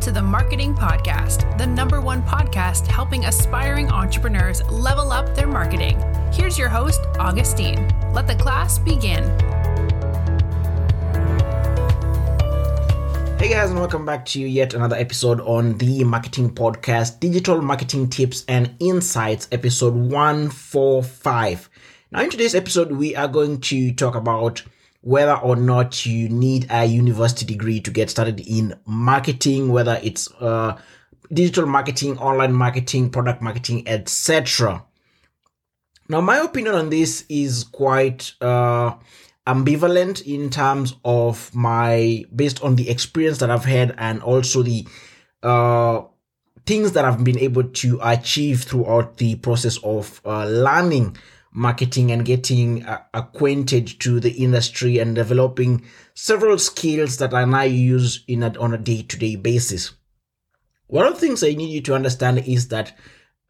to the Marketing Podcast, the number one podcast helping aspiring entrepreneurs level up their marketing. Here's your host, Augustine. Let the class begin. Hey guys, and welcome back to yet another episode on the Marketing Podcast Digital Marketing Tips and Insights, episode 145. Now, in today's episode, we are going to talk about whether or not you need a university degree to get started in marketing, whether it's uh, digital marketing, online marketing, product marketing, etc. Now, my opinion on this is quite uh, ambivalent in terms of my based on the experience that I've had and also the uh, things that I've been able to achieve throughout the process of uh, learning marketing and getting uh, acquainted to the industry and developing several skills that I now use in a, on a day-to-day basis. One of the things I need you to understand is that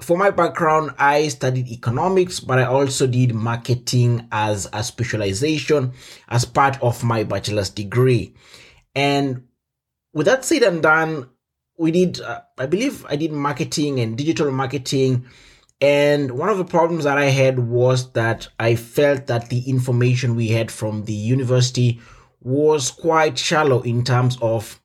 for my background, I studied economics, but I also did marketing as a specialization as part of my bachelor's degree. And with that said and done, we did, uh, I believe I did marketing and digital marketing and one of the problems that I had was that I felt that the information we had from the university was quite shallow in terms of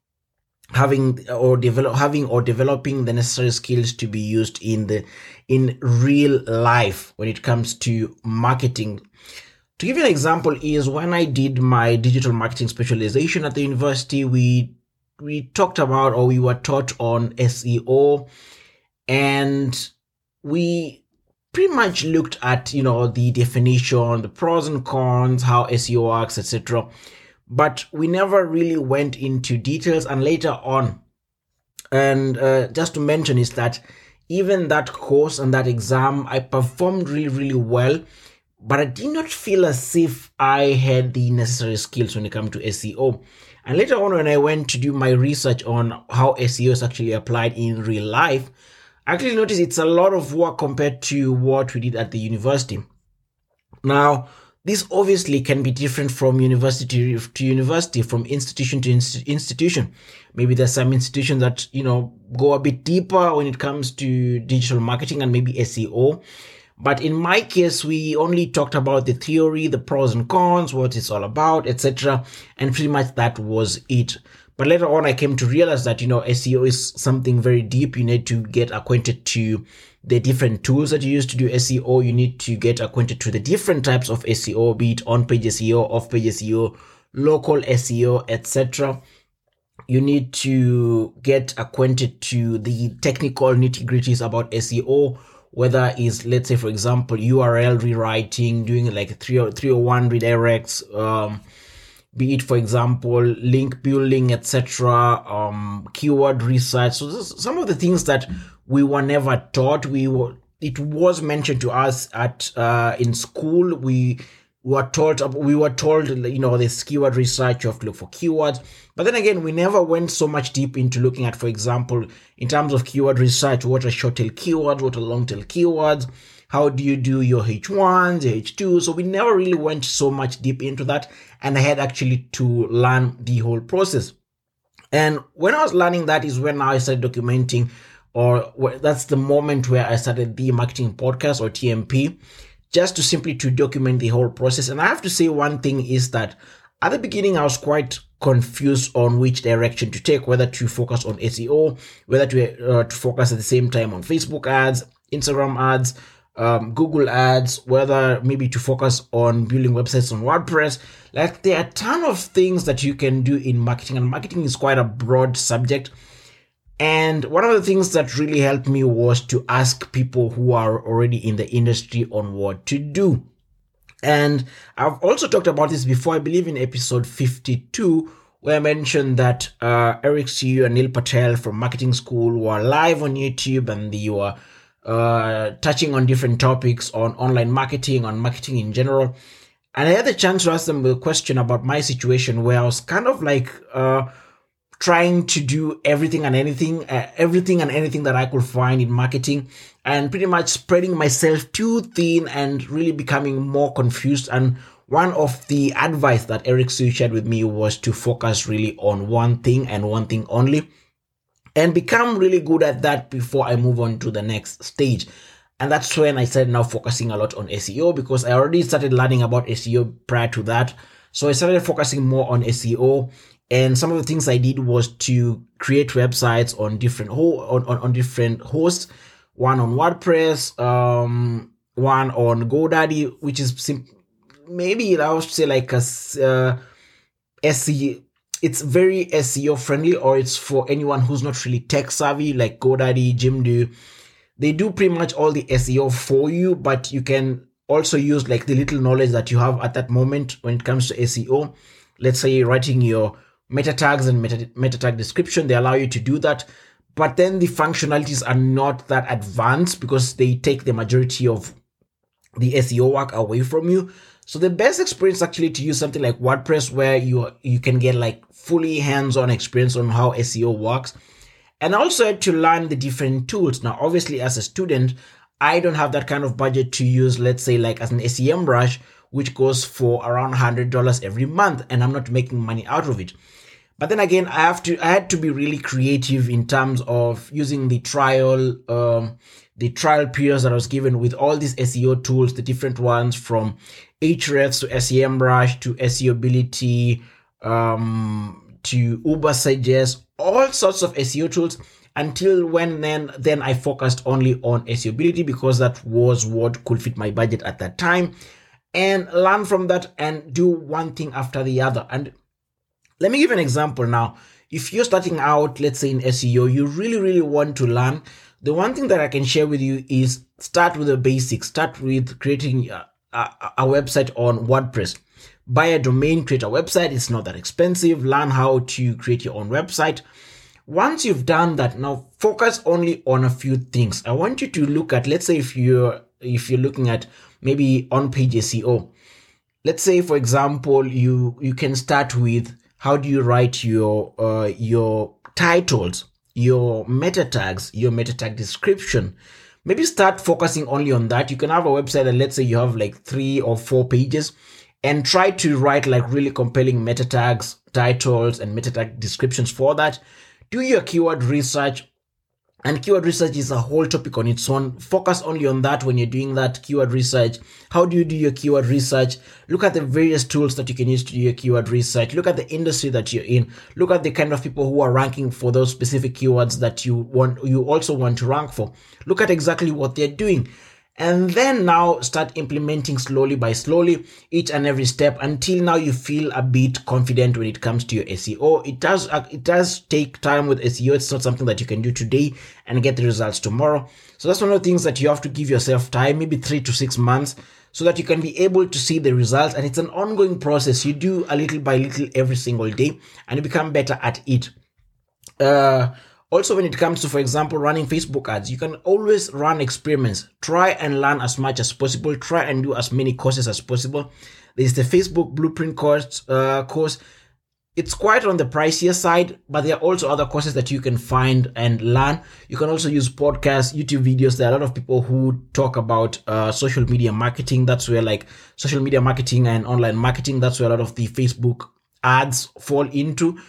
having or develop having or developing the necessary skills to be used in the in real life when it comes to marketing. To give you an example is when I did my digital marketing specialization at the university, we we talked about or we were taught on SEO and we pretty much looked at you know the definition the pros and cons how seo works etc but we never really went into details and later on and uh, just to mention is that even that course and that exam i performed really really well but i did not feel as if i had the necessary skills when it comes to seo and later on when i went to do my research on how seo is actually applied in real life actually notice it's a lot of work compared to what we did at the university. Now, this obviously can be different from university to university, from institution to institution. Maybe there's some institutions that, you know, go a bit deeper when it comes to digital marketing and maybe SEO. But in my case, we only talked about the theory, the pros and cons, what it's all about, etc. And pretty much that was it. But later on, I came to realize that, you know, SEO is something very deep. You need to get acquainted to the different tools that you use to do SEO. You need to get acquainted to the different types of SEO, be it on page SEO, off page SEO, local SEO, etc. You need to get acquainted to the technical nitty gritties about SEO, whether is let's say for example URL rewriting, doing like 301 redirects, um, be it for example link building etc um keyword research. So some of the things that we were never taught we were it was mentioned to us at uh in school. We were taught we were told you know this keyword research you have to look for keywords. But then again we never went so much deep into looking at for example in terms of keyword research what are short tail keywords what are long tail keywords how do you do your H1s, H2? So we never really went so much deep into that. And I had actually to learn the whole process. And when I was learning that is when I started documenting, or that's the moment where I started the marketing podcast or TMP, just to simply to document the whole process. And I have to say one thing is that at the beginning, I was quite confused on which direction to take, whether to focus on SEO, whether to, uh, to focus at the same time on Facebook ads, Instagram ads, um, Google Ads, whether maybe to focus on building websites on WordPress. Like there are a ton of things that you can do in marketing, and marketing is quite a broad subject. And one of the things that really helped me was to ask people who are already in the industry on what to do. And I've also talked about this before, I believe in episode 52, where I mentioned that uh, Eric Siu and Neil Patel from Marketing School were live on YouTube and they were uh, touching on different topics on online marketing, on marketing in general. And I had the chance to ask them a question about my situation where I was kind of like uh, trying to do everything and anything, uh, everything and anything that I could find in marketing, and pretty much spreading myself too thin and really becoming more confused. And one of the advice that Eric Siu shared with me was to focus really on one thing and one thing only and become really good at that before I move on to the next stage. And that's when I started now focusing a lot on SEO because I already started learning about SEO prior to that. So I started focusing more on SEO. And some of the things I did was to create websites on different ho- on, on, on different hosts, one on WordPress, um, one on GoDaddy, which is sim- maybe I would say like a uh, SEO it's very SEO friendly or it's for anyone who's not really tech savvy like GoDaddy, Jimdo. They do pretty much all the SEO for you, but you can also use like the little knowledge that you have at that moment when it comes to SEO. Let's say writing your meta tags and meta, meta tag description, they allow you to do that. But then the functionalities are not that advanced because they take the majority of the SEO work away from you. So the best experience actually to use something like WordPress where you you can get like fully hands-on experience on how SEO works. And also to learn the different tools. Now obviously as a student, I don't have that kind of budget to use let's say like as an SEMrush which goes for around $100 every month and I'm not making money out of it. But then again, I have to I had to be really creative in terms of using the trial um, the trial periods that I was given with all these SEO tools, the different ones from Ahrefs to SEMrush to SEObility um, to Ubersuggest, all sorts of SEO tools. Until when then, then I focused only on SEObility because that was what could fit my budget at that time, and learn from that and do one thing after the other. And let me give an example now. If you're starting out, let's say in SEO, you really, really want to learn the one thing that I can share with you is start with the basics. Start with creating a, a, a website on WordPress. Buy a domain, create a website. It's not that expensive. Learn how to create your own website. Once you've done that, now focus only on a few things. I want you to look at, let's say if you're, if you're looking at maybe on page SEO, let's say for example, you, you can start with how do you write your, uh, your titles your meta tags, your meta tag description. Maybe start focusing only on that. You can have a website and let's say you have like three or four pages and try to write like really compelling meta tags, titles, and meta tag descriptions for that. Do your keyword research and keyword research is a whole topic on its own. Focus only on that when you're doing that keyword research. How do you do your keyword research? Look at the various tools that you can use to do your keyword research. Look at the industry that you're in. Look at the kind of people who are ranking for those specific keywords that you want, you also want to rank for. Look at exactly what they're doing and then now start implementing slowly by slowly each and every step until now you feel a bit confident when it comes to your SEO. It does uh, it does take time with SEO. It's not something that you can do today and get the results tomorrow. So that's one of the things that you have to give yourself time, maybe 3 to 6 months so that you can be able to see the results and it's an ongoing process. You do a little by little every single day and you become better at it. Uh also, when it comes to, for example, running Facebook ads, you can always run experiments. Try and learn as much as possible. Try and do as many courses as possible. There's the Facebook Blueprint course. Uh, course. It's quite on the pricier side, but there are also other courses that you can find and learn. You can also use podcasts, YouTube videos. There are a lot of people who talk about uh, social media marketing. That's where like social media marketing and online marketing. That's where a lot of the Facebook ads fall into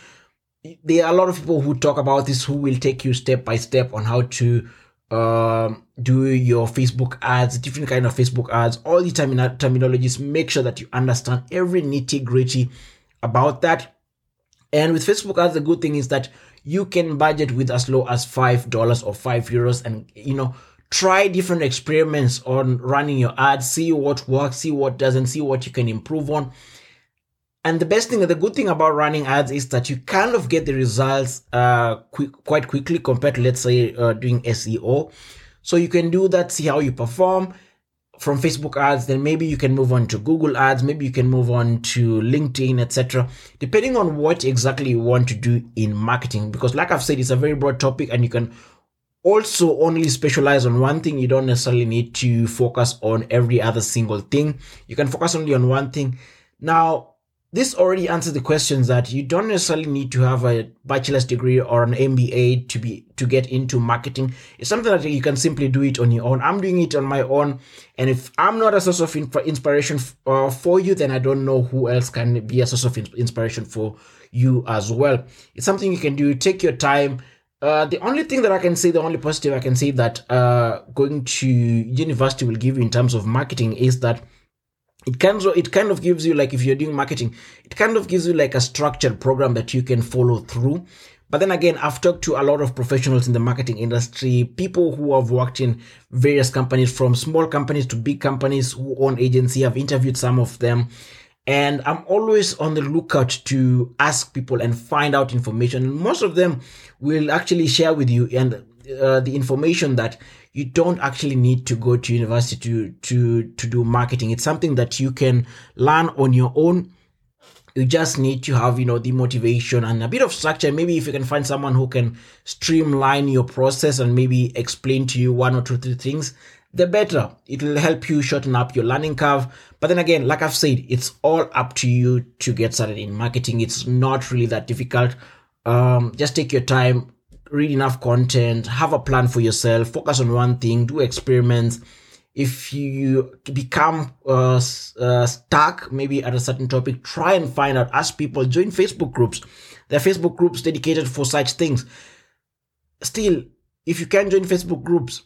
there are a lot of people who talk about this who will take you step by step on how to um, do your Facebook ads, different kind of Facebook ads, all the termin- terminologies. Make sure that you understand every nitty gritty about that. And with Facebook ads, the good thing is that you can budget with as low as five dollars or five euros, and you know try different experiments on running your ads, see what works, see what doesn't, see what you can improve on. And the best thing, the good thing about running ads is that you kind of get the results uh, quick, quite quickly compared to, let's say, uh, doing SEO. So you can do that, see how you perform from Facebook ads. Then maybe you can move on to Google ads. Maybe you can move on to LinkedIn, etc. Depending on what exactly you want to do in marketing. Because, like I've said, it's a very broad topic, and you can also only specialize on one thing. You don't necessarily need to focus on every other single thing. You can focus only on one thing. Now, this already answers the questions that you don't necessarily need to have a bachelor's degree or an MBA to be to get into marketing. It's something that you can simply do it on your own. I'm doing it on my own, and if I'm not a source of inspiration uh, for you, then I don't know who else can be a source of inspiration for you as well. It's something you can do. Take your time. uh, the only thing that I can say, the only positive I can say that uh, going to university will give you in terms of marketing is that it kind of it kind of gives you like if you're doing marketing, it kind of gives you like a structured program that you can follow through. But then again, I've talked to a lot of professionals in the marketing industry, people who have worked in various companies, from small companies to big companies who own agency. I've interviewed some of them. And I'm always on the lookout to ask people and find out information. Most of them will actually share with you and uh, the information that you don't actually need to go to university to, to, to do marketing. It's something that you can learn on your own. You just need to have you know the motivation and a bit of structure. Maybe if you can find someone who can streamline your process and maybe explain to you one or two three things the better. It will help you shorten up your learning curve. But then again like i've said it's all up to you to get started in marketing. It's not really that difficult. Um, just take your time read enough content have a plan for yourself focus on one thing do experiments. If you become uh, uh, stuck maybe at a certain topic try and find out. Ask people join facebook groups. There are facebook groups dedicated for such things. Still if you can join facebook groups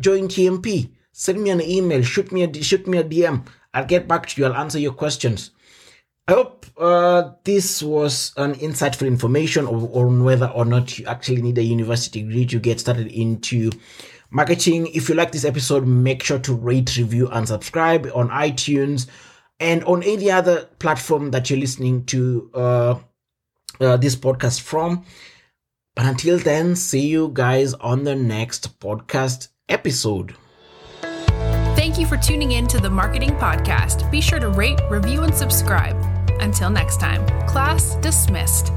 join tmp send me an email shoot me a shoot me a dm i'll get back to you. I'll answer your questions i hope uh, this was an insightful information on whether or not you actually need a university degree to get started into marketing. If you like this episode, make sure to rate, review, and subscribe on iTunes and on any other platform that you're listening to uh, uh, this podcast from. But until then, see you guys on the next podcast episode. Thank you for tuning in to the Marketing Podcast. Be sure to rate, review, and subscribe. Until next time, class dismissed.